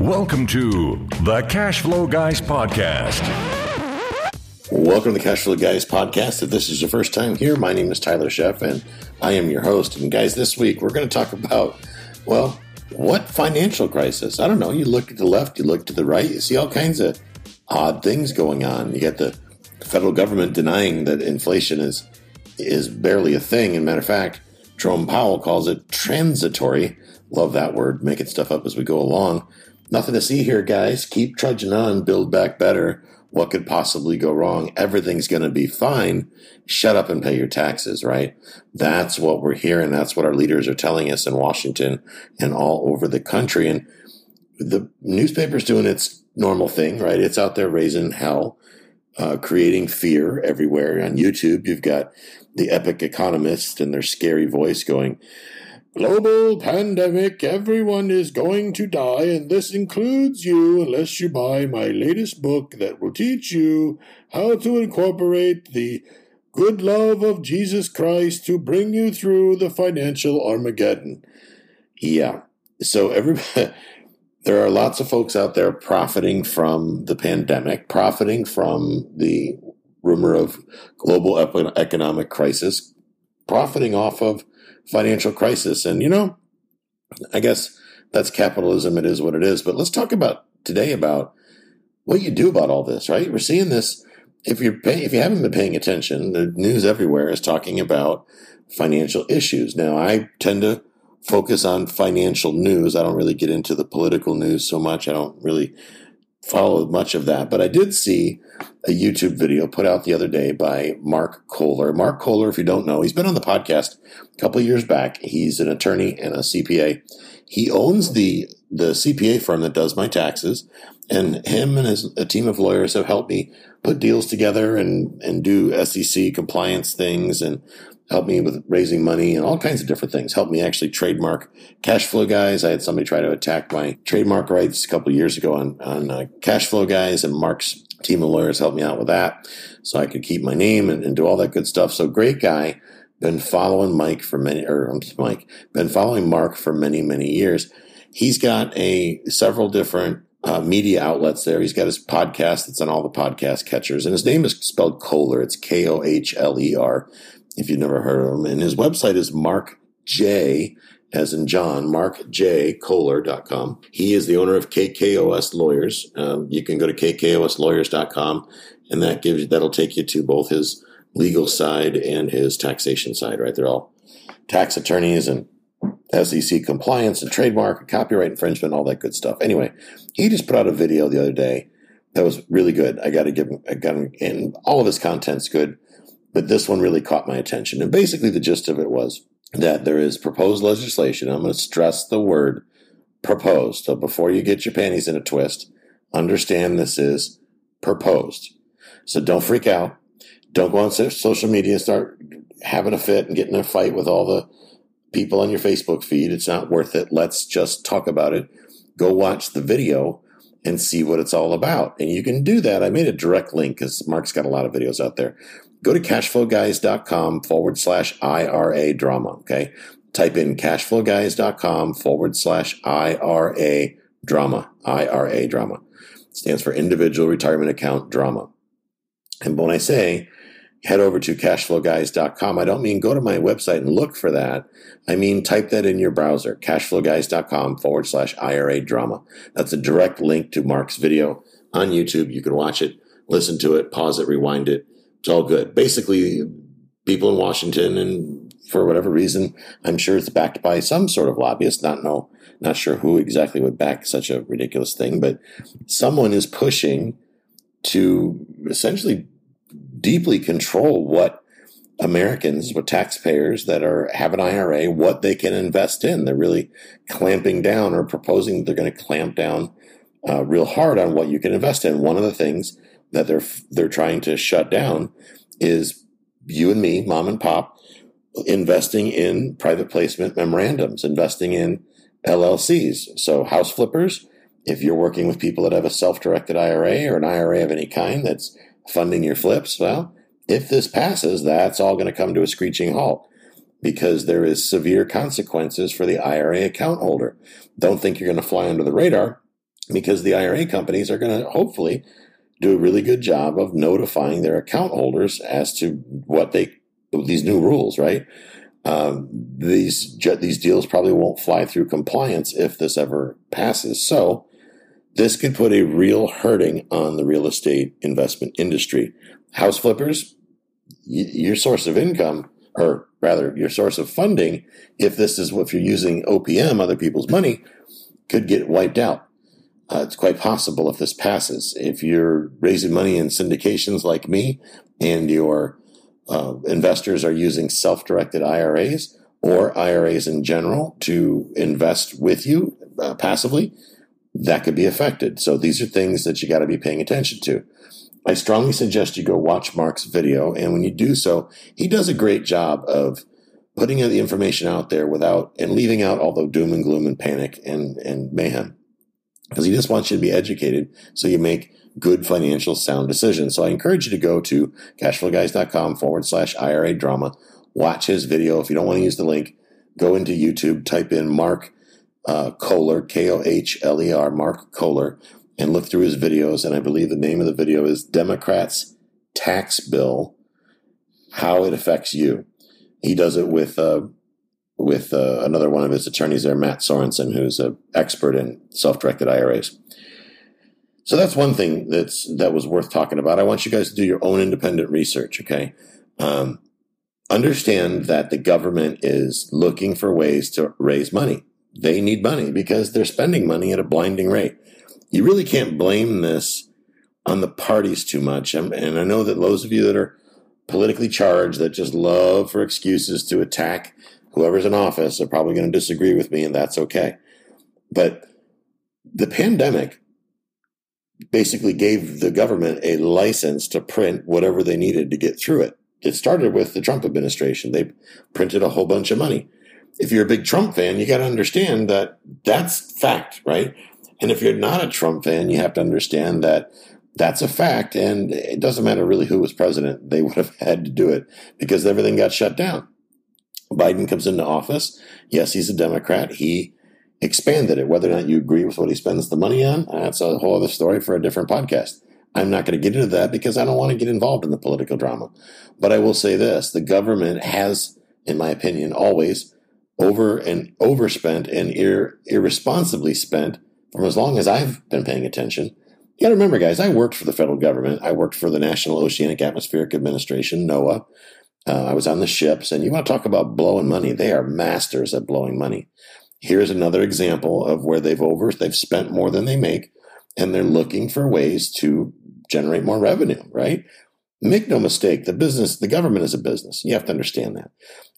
Welcome to the Cash Flow Guys Podcast. Welcome to the Cash Flow Guys podcast. If this is your first time here, my name is Tyler Sheff and I am your host. And guys, this week we're going to talk about, well, what financial crisis? I don't know. You look to the left, you look to the right, you see all kinds of odd things going on. You got the federal government denying that inflation is is barely a thing. And matter of fact, Jerome Powell calls it transitory. Love that word, making stuff up as we go along. Nothing to see here, guys. Keep trudging on, build back better. What could possibly go wrong? Everything's going to be fine. Shut up and pay your taxes, right? That's what we're hearing. That's what our leaders are telling us in Washington and all over the country. And the newspaper's doing its normal thing, right? It's out there raising hell, uh, creating fear everywhere. On YouTube, you've got the epic economist and their scary voice going, Global pandemic, everyone is going to die, and this includes you unless you buy my latest book that will teach you how to incorporate the good love of Jesus Christ to bring you through the financial Armageddon. Yeah. So everybody there are lots of folks out there profiting from the pandemic, profiting from the rumor of global economic crisis, profiting off of financial crisis. And, you know, I guess that's capitalism. It is what it is. But let's talk about today about what you do about all this, right? We're seeing this. If you're pay, if you haven't been paying attention, the news everywhere is talking about financial issues. Now, I tend to focus on financial news. I don't really get into the political news so much. I don't really follow much of that, but I did see a YouTube video put out the other day by Mark Kohler. Mark Kohler, if you don't know, he's been on the podcast a couple years back. He's an attorney and a CPA. He owns the the CPA firm that does my taxes, and him and his a team of lawyers have helped me put deals together and and do SEC compliance things and helped me with raising money and all kinds of different things. Helped me actually trademark cash flow guys. I had somebody try to attack my trademark rights a couple years ago on on uh, cash flow guys, and Mark's team of lawyers helped me out with that, so I could keep my name and, and do all that good stuff. So great guy. Been following Mike for many, or I'm Mike. Been following Mark for many many years. He's got a several different uh, media outlets there. He's got his podcast that's on all the podcast catchers, and his name is spelled Kohler. It's K O H L E R if you've never heard of him. And his website is Mark J, as in John, markjkohler.com. He is the owner of KKOS Lawyers. Um, you can go to kkOSlawyers.com and that gives that'll take you to both his legal side and his taxation side, right? They're all tax attorneys and SEC compliance and trademark and copyright infringement, all that good stuff. Anyway, he just put out a video the other day that was really good. I got to give him, I got him, and all of his content's good. But this one really caught my attention. And basically, the gist of it was that there is proposed legislation. I'm going to stress the word proposed. So before you get your panties in a twist, understand this is proposed. So don't freak out. Don't go on social media and start having a fit and getting in a fight with all the people on your Facebook feed. It's not worth it. Let's just talk about it. Go watch the video and see what it's all about. And you can do that. I made a direct link because Mark's got a lot of videos out there go to cashflowguys.com forward slash IRA drama. Okay. Type in cashflowguys.com forward slash IRA drama. IRA drama. It stands for individual retirement account drama. And when I say head over to cashflowguys.com, I don't mean go to my website and look for that. I mean type that in your browser, cashflowguys.com forward slash IRA drama. That's a direct link to Mark's video on YouTube. You can watch it, listen to it, pause it, rewind it it's all good. Basically, people in Washington, and for whatever reason, I'm sure it's backed by some sort of lobbyist. Not know, not sure who exactly would back such a ridiculous thing, but someone is pushing to essentially deeply control what Americans, what taxpayers that are have an IRA, what they can invest in. They're really clamping down or proposing they're going to clamp down uh, real hard on what you can invest in. One of the things that they're they're trying to shut down is you and me, mom and pop, investing in private placement memorandums, investing in LLCs. So house flippers, if you're working with people that have a self-directed IRA or an IRA of any kind that's funding your flips, well, if this passes, that's all going to come to a screeching halt because there is severe consequences for the IRA account holder. Don't think you're going to fly under the radar. because the IRA companies are going to hopefully do a really good job of notifying their account holders as to what they these new rules, right? Um, these these deals probably won't fly through compliance if this ever passes. So this could put a real hurting on the real estate investment industry. House flippers, y- your source of income, or rather your source of funding, if this is if you're using OPM, other people's money, could get wiped out. Uh, it's quite possible if this passes. If you're raising money in syndications like me and your uh, investors are using self directed IRAs or IRAs in general to invest with you uh, passively, that could be affected. So these are things that you got to be paying attention to. I strongly suggest you go watch Mark's video. And when you do so, he does a great job of putting the information out there without and leaving out all the doom and gloom and panic and, and mayhem because he just wants you to be educated so you make good financial sound decisions. So I encourage you to go to cashflowguys.com forward slash IRA drama. Watch his video. If you don't want to use the link, go into YouTube, type in Mark uh, Kohler, K O H L E R, Mark Kohler, and look through his videos. And I believe the name of the video is Democrats Tax Bill How It Affects You. He does it with uh, with uh, another one of his attorneys there, Matt Sorensen, who's an expert in self-directed IRAs. So that's one thing that's that was worth talking about. I want you guys to do your own independent research. Okay, um, understand that the government is looking for ways to raise money. They need money because they're spending money at a blinding rate. You really can't blame this on the parties too much. And, and I know that those of you that are politically charged that just love for excuses to attack whoever's in office are probably going to disagree with me, and that's okay. But the pandemic basically gave the government a license to print whatever they needed to get through it. It started with the Trump administration. They printed a whole bunch of money. If you're a big Trump fan, you got to understand that that's fact, right? And if you're not a Trump fan, you have to understand that that's a fact. And it doesn't matter really who was president. They would have had to do it because everything got shut down. Biden comes into office. Yes, he's a Democrat. He expanded it. Whether or not you agree with what he spends the money on, that's a whole other story for a different podcast. I'm not going to get into that because I don't want to get involved in the political drama. But I will say this the government has, in my opinion, always over and overspent and ir- irresponsibly spent from as long as I've been paying attention. You got to remember, guys, I worked for the federal government. I worked for the National Oceanic Atmospheric Administration, NOAA. Uh, I was on the ships, and you want to talk about blowing money? They are masters at blowing money. Here's another example of where they've over they've spent more than they make, and they're looking for ways to generate more revenue. Right? Make no mistake, the business, the government is a business. You have to understand that.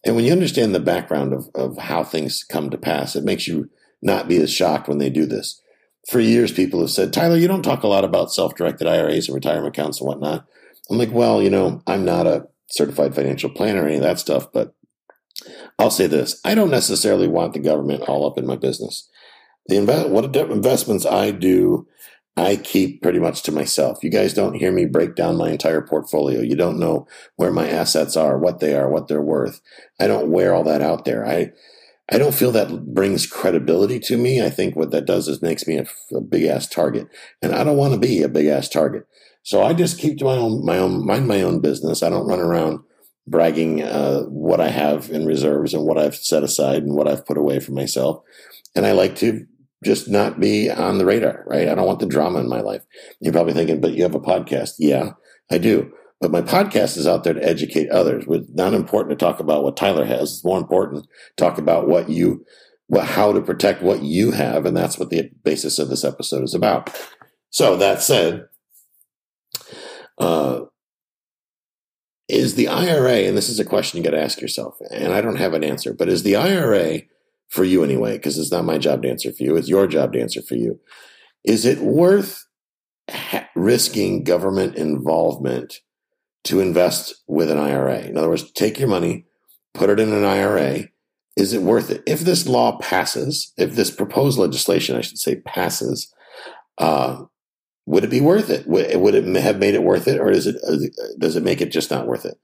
And when you understand the background of, of how things come to pass, it makes you not be as shocked when they do this. For years, people have said, Tyler, you don't talk a lot about self directed IRAs and retirement accounts and whatnot. I'm like, well, you know, I'm not a certified financial planner or any of that stuff, but I'll say this: I don't necessarily want the government all up in my business. The invest what investments I do, I keep pretty much to myself. You guys don't hear me break down my entire portfolio. You don't know where my assets are, what they are, what they're worth. I don't wear all that out there. I I don't feel that brings credibility to me. I think what that does is makes me a, a big ass target, and I don't want to be a big ass target. So I just keep to my own, my own, mind my own business. I don't run around bragging uh, what I have in reserves and what I've set aside and what I've put away for myself. And I like to just not be on the radar, right? I don't want the drama in my life. You're probably thinking, but you have a podcast. Yeah, I do. But my podcast is out there to educate others. It's not important to talk about what Tyler has. It's more important to talk about what you, well, how to protect what you have. And that's what the basis of this episode is about. So that said, uh, is the IRA, and this is a question you got to ask yourself, and I don't have an answer, but is the IRA for you anyway, because it's not my job to answer for you, it's your job to answer for you. Is it worth ha- risking government involvement to invest with an IRA? In other words, take your money, put it in an IRA. Is it worth it? If this law passes, if this proposed legislation, I should say, passes, uh, would it be worth it? Would it have made it worth it, or does it uh, does it make it just not worth it?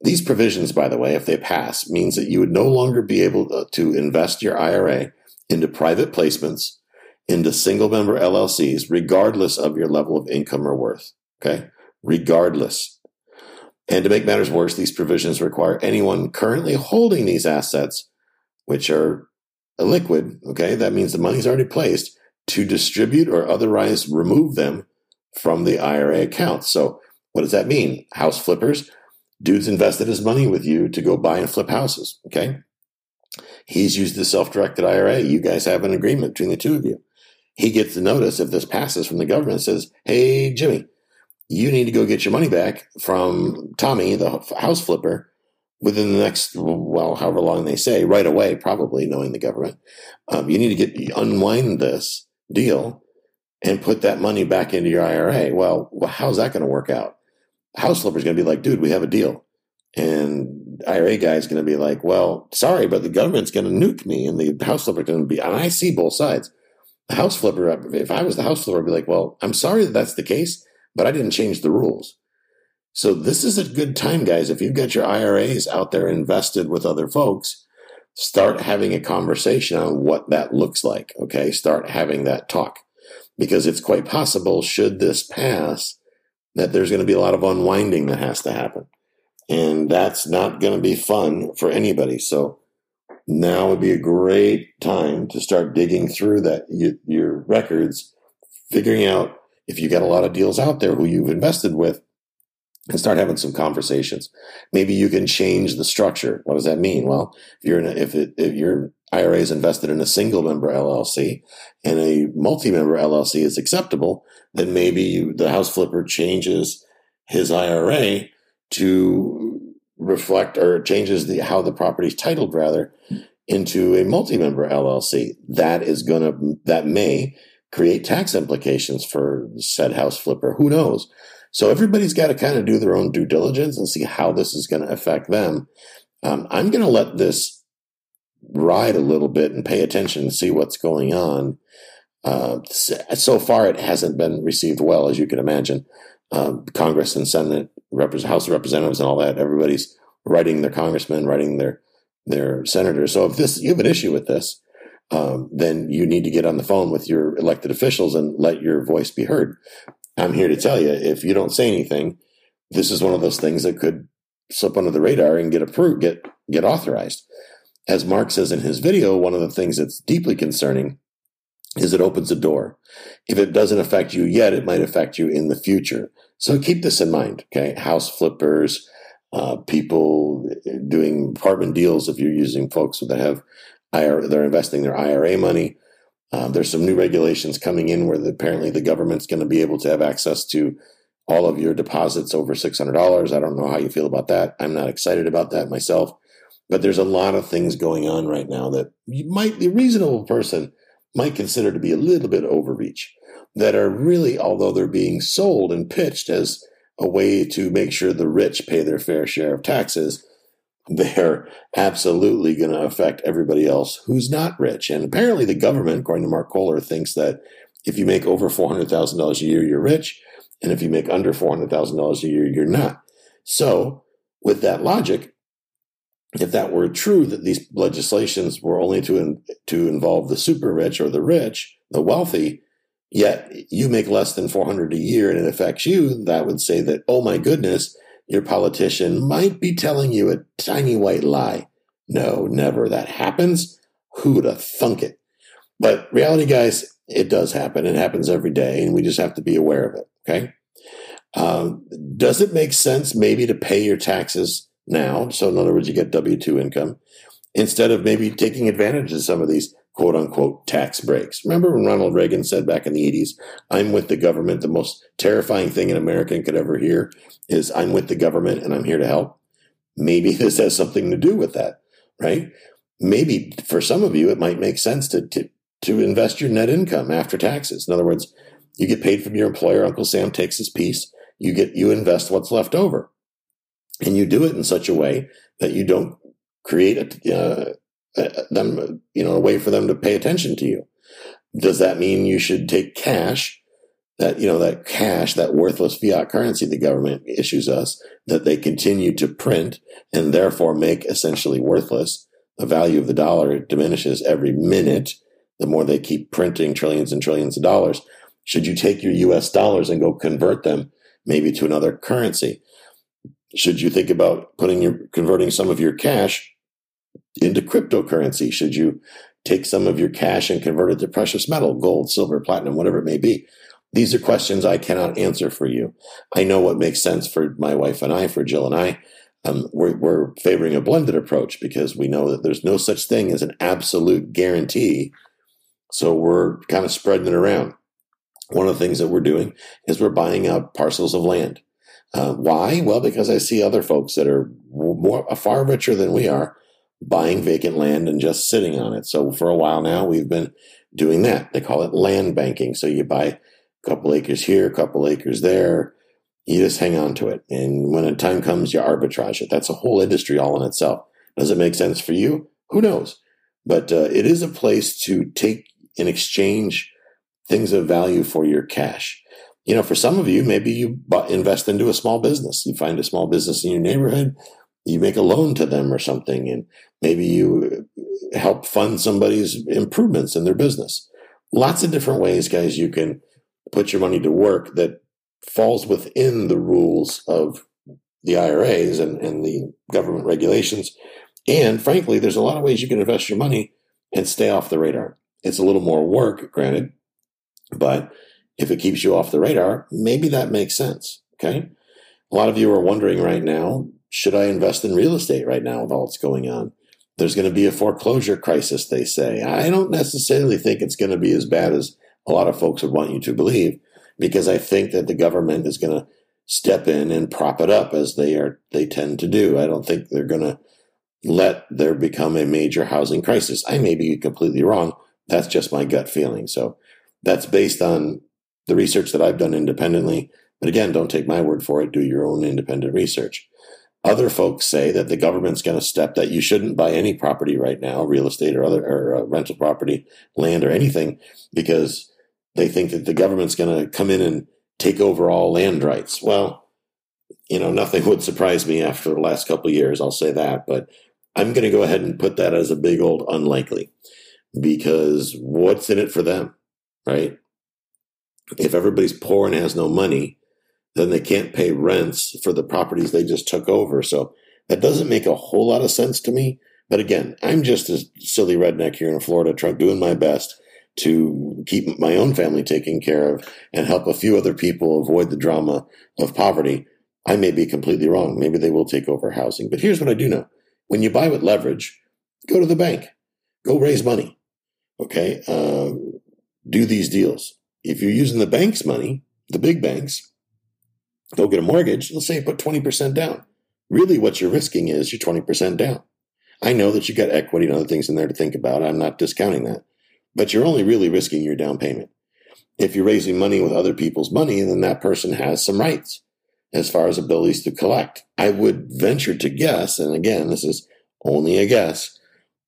These provisions, by the way, if they pass, means that you would no longer be able to invest your IRA into private placements into single member LLCs, regardless of your level of income or worth. Okay. Regardless. And to make matters worse, these provisions require anyone currently holding these assets, which are illiquid, okay, that means the money's already placed, to distribute or otherwise remove them from the IRA account. So, what does that mean? House flippers, dude's invested his money with you to go buy and flip houses, okay? He's used the self directed IRA. You guys have an agreement between the two of you. He gets the notice if this passes from the government says, Hey, Jimmy, you need to go get your money back from Tommy, the house flipper, within the next, well, however long they say, right away, probably knowing the government. Um, you need to get unwind this deal and put that money back into your IRA. Well, how's that going to work out? House flipper is going to be like, dude, we have a deal. And IRA guy is going to be like, well, sorry, but the government's going to nuke me. And the house flipper is going to be, and I see both sides. The house flipper, if I was the house flipper, I'd be like, well, I'm sorry that that's the case, but I didn't change the rules. So this is a good time, guys. If you've got your IRAs out there invested with other folks, start having a conversation on what that looks like. Okay. Start having that talk because it's quite possible, should this pass, that there's going to be a lot of unwinding that has to happen. And that's not going to be fun for anybody. So now would be a great time to start digging through that your records, figuring out if you got a lot of deals out there who you've invested with and start having some conversations. Maybe you can change the structure. What does that mean? Well, if you're in a, if, it, if your IRA is invested in a single member LLC and a multi-member LLC is acceptable, then maybe you, the house flipper changes his IRA to reflect or changes the how the property is titled rather into a multi-member LLC. That is going to that may create tax implications for said house flipper. Who knows? So everybody's got to kind of do their own due diligence and see how this is going to affect them. Um, I'm going to let this ride a little bit and pay attention and see what's going on. Uh, so far, it hasn't been received well, as you can imagine. Um, Congress and Senate, House of Representatives, and all that. Everybody's writing their congressmen, writing their their senators. So if this you have an issue with this, um, then you need to get on the phone with your elected officials and let your voice be heard. I'm here to tell you if you don't say anything, this is one of those things that could slip under the radar and get approved, get get authorized. As Mark says in his video, one of the things that's deeply concerning is it opens a door. If it doesn't affect you yet, it might affect you in the future. So keep this in mind. Okay, house flippers, uh, people doing apartment deals. If you're using folks that have they're investing their IRA money. Uh, there's some new regulations coming in where the, apparently the government's going to be able to have access to all of your deposits over $600. I don't know how you feel about that. I'm not excited about that myself. But there's a lot of things going on right now that you might, the reasonable person might consider to be a little bit overreach that are really, although they're being sold and pitched as a way to make sure the rich pay their fair share of taxes, they're absolutely going to affect everybody else who's not rich. And apparently, the government, according to Mark Kohler, thinks that if you make over $400,000 a year, you're rich. And if you make under $400,000 a year, you're not. So, with that logic, if that were true, that these legislations were only to, in, to involve the super rich or the rich, the wealthy, yet you make less than 400 a year and it affects you, that would say that, oh my goodness, your politician might be telling you a tiny white lie. No, never. That happens. Who'd have thunk it? But reality, guys, it does happen. It happens every day, and we just have to be aware of it. Okay. Um, does it make sense maybe to pay your taxes now? So, in other words, you get W 2 income instead of maybe taking advantage of some of these quote unquote tax breaks. Remember when Ronald Reagan said back in the 80s, I'm with the government. The most terrifying thing an American could ever hear is I'm with the government and I'm here to help. Maybe this has something to do with that, right? Maybe for some of you, it might make sense to, to, to invest your net income after taxes. In other words, you get paid from your employer. Uncle Sam takes his piece. You get, you invest what's left over and you do it in such a way that you don't create a, uh, Uh, them, you know, a way for them to pay attention to you. Does that mean you should take cash? That you know that cash, that worthless fiat currency the government issues us, that they continue to print and therefore make essentially worthless. The value of the dollar diminishes every minute the more they keep printing trillions and trillions of dollars. Should you take your US dollars and go convert them maybe to another currency? Should you think about putting your converting some of your cash into cryptocurrency? Should you take some of your cash and convert it to precious metal, gold, silver, platinum, whatever it may be? These are questions I cannot answer for you. I know what makes sense for my wife and I, for Jill and I. Um, we're, we're favoring a blended approach because we know that there's no such thing as an absolute guarantee. So we're kind of spreading it around. One of the things that we're doing is we're buying up parcels of land. Uh, why? Well, because I see other folks that are more far richer than we are buying vacant land and just sitting on it. So for a while now, we've been doing that. They call it land banking. So you buy a couple acres here, a couple acres there. You just hang on to it. And when a time comes, you arbitrage it. That's a whole industry all in itself. Does it make sense for you? Who knows? But uh, it is a place to take and exchange things of value for your cash. You know, for some of you, maybe you invest into a small business. You find a small business in your neighborhood, you make a loan to them or something, and maybe you help fund somebody's improvements in their business. Lots of different ways, guys, you can put your money to work that falls within the rules of the IRAs and, and the government regulations. And frankly, there's a lot of ways you can invest your money and stay off the radar. It's a little more work, granted, but if it keeps you off the radar, maybe that makes sense. Okay. A lot of you are wondering right now, should I invest in real estate right now with all that's going on? There's going to be a foreclosure crisis, they say. I don't necessarily think it's going to be as bad as a lot of folks would want you to believe, because I think that the government is going to step in and prop it up as they are they tend to do. I don't think they're going to let there become a major housing crisis. I may be completely wrong. That's just my gut feeling. So that's based on the research that I've done independently. But again, don't take my word for it. Do your own independent research. Other folks say that the government's going to step that you shouldn't buy any property right now, real estate or other or uh, rental property, land or anything, because they think that the government's going to come in and take over all land rights. Well, you know, nothing would surprise me after the last couple years. I'll say that, but I'm going to go ahead and put that as a big old unlikely because what's in it for them? right? If everybody's poor and has no money, then they can't pay rents for the properties they just took over. So that doesn't make a whole lot of sense to me. But again, I'm just a silly redneck here in Florida, trying doing my best to keep my own family taken care of and help a few other people avoid the drama of poverty. I may be completely wrong. Maybe they will take over housing. But here's what I do know. When you buy with leverage, go to the bank, go raise money. Okay. Uh, do these deals. If you're using the bank's money, the big banks, go get a mortgage, let's say put 20% down. Really, what you're risking is you're 20% down. I know that you got equity and other things in there to think about. I'm not discounting that. But you're only really risking your down payment. If you're raising money with other people's money, then that person has some rights as far as abilities to collect. I would venture to guess, and again, this is only a guess,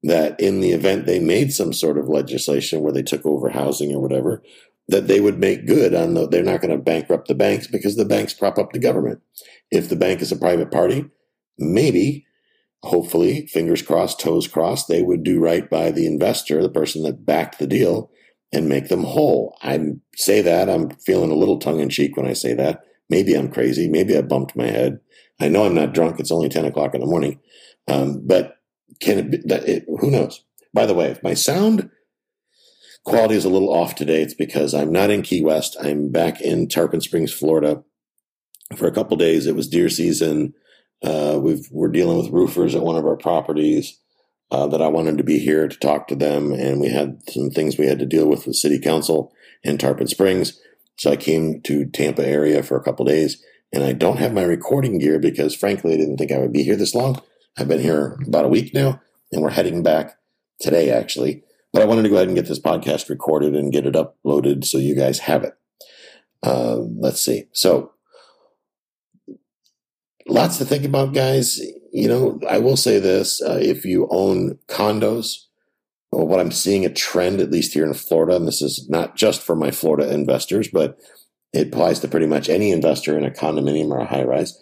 that in the event they made some sort of legislation where they took over housing or whatever, that they would make good on the, they're not going to bankrupt the banks because the banks prop up the government. If the bank is a private party, maybe, hopefully, fingers crossed, toes crossed, they would do right by the investor, the person that backed the deal, and make them whole. I say that, I'm feeling a little tongue in cheek when I say that. Maybe I'm crazy. Maybe I bumped my head. I know I'm not drunk. It's only 10 o'clock in the morning. Um, but can it be that it, who knows? By the way, if my sound quality is a little off today, it's because I'm not in Key West. I'm back in Tarpon Springs, Florida for a couple days. It was deer season. Uh, we are dealing with roofers at one of our properties uh, that I wanted to be here to talk to them. And we had some things we had to deal with with city council in Tarpon Springs. So I came to Tampa area for a couple days and I don't have my recording gear because frankly, I didn't think I would be here this long. I've been here about a week now, and we're heading back today, actually. But I wanted to go ahead and get this podcast recorded and get it uploaded so you guys have it. Uh, let's see. So, lots to think about, guys. You know, I will say this uh, if you own condos, well, what I'm seeing a trend, at least here in Florida, and this is not just for my Florida investors, but it applies to pretty much any investor in a condominium or a high rise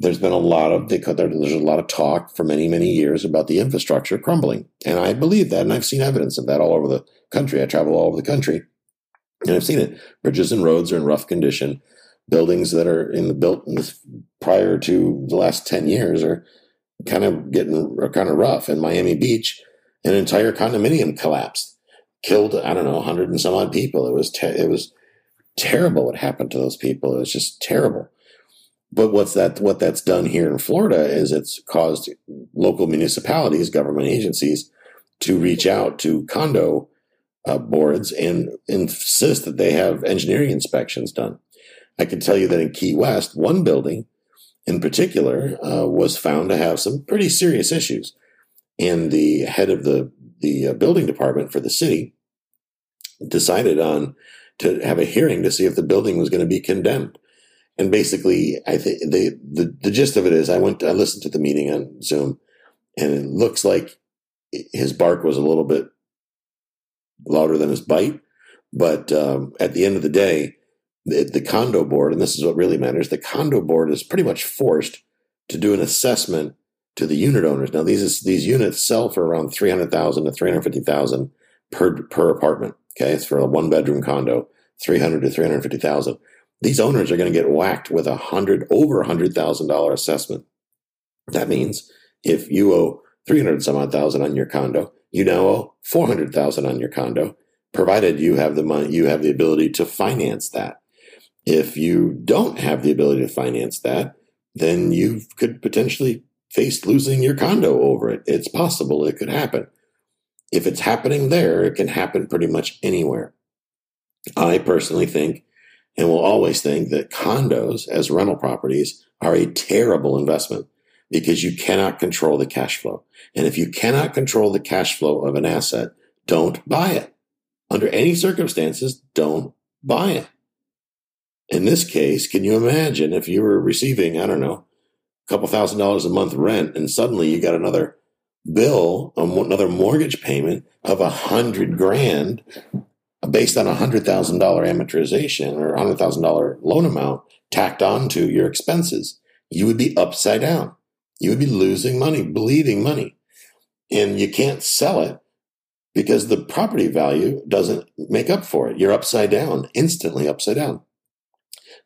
there's been a lot of there's a lot of talk for many many years about the infrastructure crumbling, and I believe that, and I've seen evidence of that all over the country. I travel all over the country, and I've seen it. Bridges and roads are in rough condition. Buildings that are in the built prior to the last ten years are kind of getting are kind of rough. In Miami Beach, an entire condominium collapsed, killed I don't know hundred and some odd people. It was te- it was terrible what happened to those people. It was just terrible. But what's that? What that's done here in Florida is it's caused local municipalities, government agencies, to reach out to condo uh, boards and insist that they have engineering inspections done. I can tell you that in Key West, one building in particular uh, was found to have some pretty serious issues, and the head of the the uh, building department for the city decided on to have a hearing to see if the building was going to be condemned. And basically, I think the, the, the gist of it is I went, I listened to the meeting on Zoom and it looks like his bark was a little bit louder than his bite. But um, at the end of the day, the, the condo board, and this is what really matters, the condo board is pretty much forced to do an assessment to the unit owners. Now, these these units sell for around three hundred thousand to three hundred fifty thousand per per apartment. Okay, it's for a one bedroom condo, three hundred to three hundred fifty thousand these owners are going to get whacked with a hundred over a hundred thousand dollar assessment. That means if you owe three hundred some odd thousand on your condo, you now owe four hundred thousand on your condo, provided you have the money, you have the ability to finance that. If you don't have the ability to finance that, then you could potentially face losing your condo over it. It's possible it could happen. If it's happening there, it can happen pretty much anywhere. I personally think and will always think that condos as rental properties are a terrible investment because you cannot control the cash flow. And if you cannot control the cash flow of an asset, don't buy it. Under any circumstances, don't buy it. In this case, can you imagine if you were receiving, I don't know, a couple thousand dollars a month rent and suddenly you got another bill, um, another mortgage payment of a hundred grand based on a $100,000 amortization or $100,000 loan amount tacked on to your expenses, you would be upside down. You would be losing money, bleeding money. And you can't sell it because the property value doesn't make up for it. You're upside down, instantly upside down.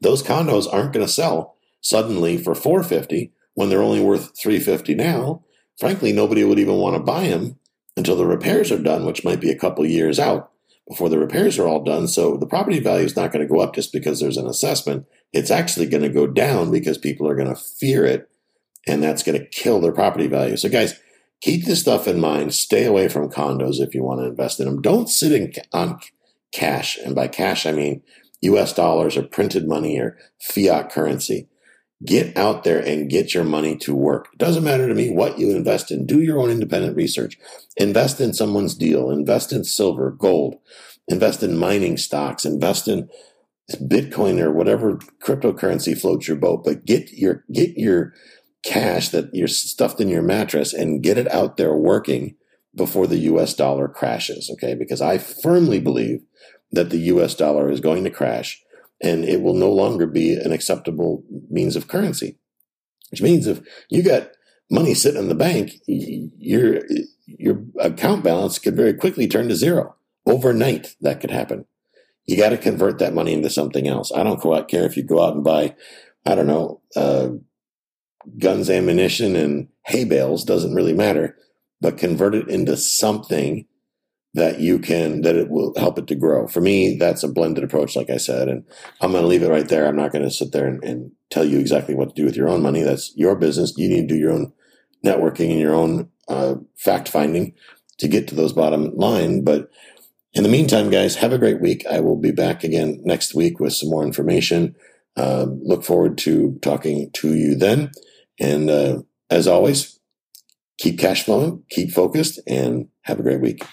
Those condos aren't going to sell suddenly for 450 when they're only worth 350 now. Frankly, nobody would even want to buy them until the repairs are done, which might be a couple years out before the repairs are all done. So the property value is not going to go up just because there's an assessment. It's actually going to go down because people are going to fear it and that's going to kill their property value. So guys, keep this stuff in mind. Stay away from condos if you want to invest in them. Don't sit in on cash. And by cash, I mean US dollars or printed money or fiat currency. Get out there and get your money to work. It doesn't matter to me what you invest in. Do your own independent research. Invest in someone's deal. Invest in silver, gold. Invest in mining stocks. Invest in Bitcoin or whatever cryptocurrency floats your boat. But get your get your cash that you're stuffed in your mattress and get it out there working before the US dollar crashes. Okay. Because I firmly believe that the US dollar is going to crash and it will no longer be an acceptable means of currency. Which means if you got money sitting in the bank, your your account balance could very quickly turn to zero overnight. That could happen. You got to convert that money into something else. I don't quite care if you go out and buy, I don't know, uh, guns, ammunition, and hay bales. Doesn't really matter, but convert it into something that you can that it will help it to grow. For me, that's a blended approach, like I said, and I'm going to leave it right there. I'm not going to sit there and, and, tell you exactly what to do with your own money. That's your business. You need to do your own networking and your own uh, fact finding to get to those bottom line. But in the meantime, guys, have a great week. I will be back again next week with some more information. Uh, look forward to talking to you then. And uh, as always, keep cash flowing, keep focused, and have a great week.